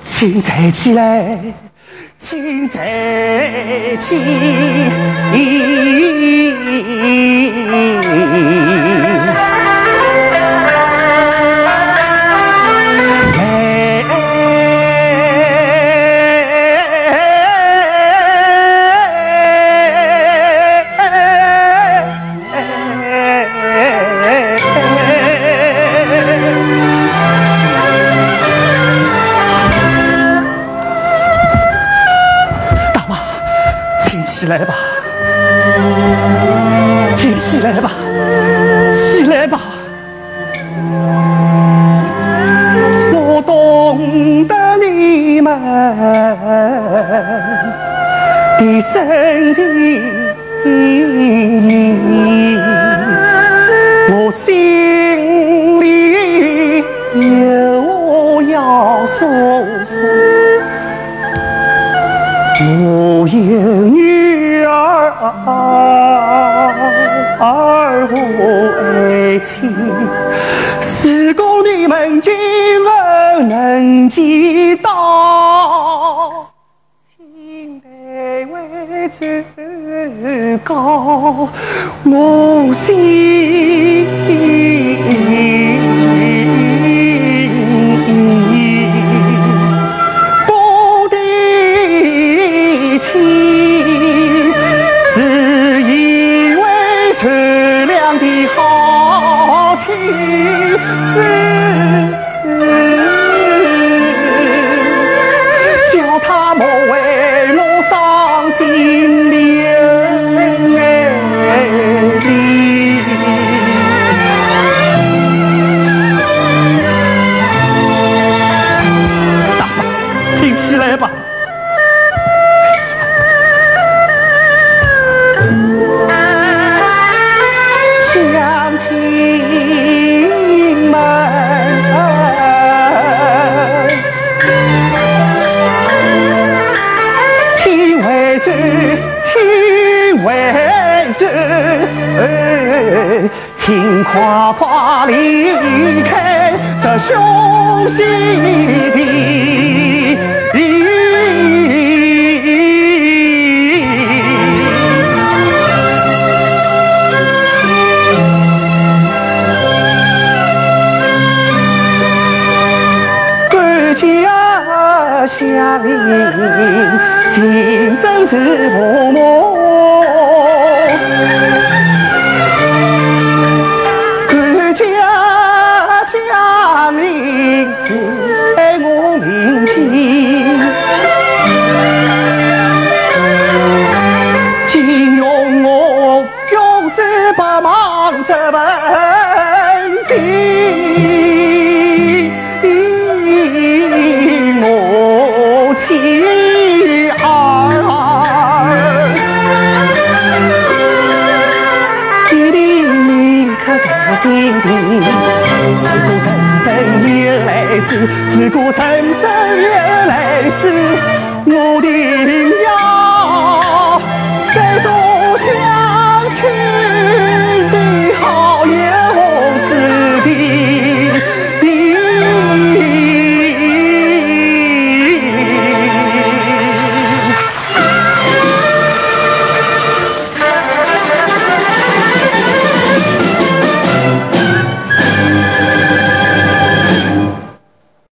请站起来，请站起起来吧，请起来吧，起来吧。我懂得你们的深情，我心里有话要说。我有女儿，我爱情。如果你们今后能见到，请代为转告我心。来吧。乡亲们，请回转，请回转，请快快离开这凶险的。邻，心生是默默。管家乡邻在我面前，请用我用手帮忙这份心。心底。是故人生有来世，是故人生有来世，我的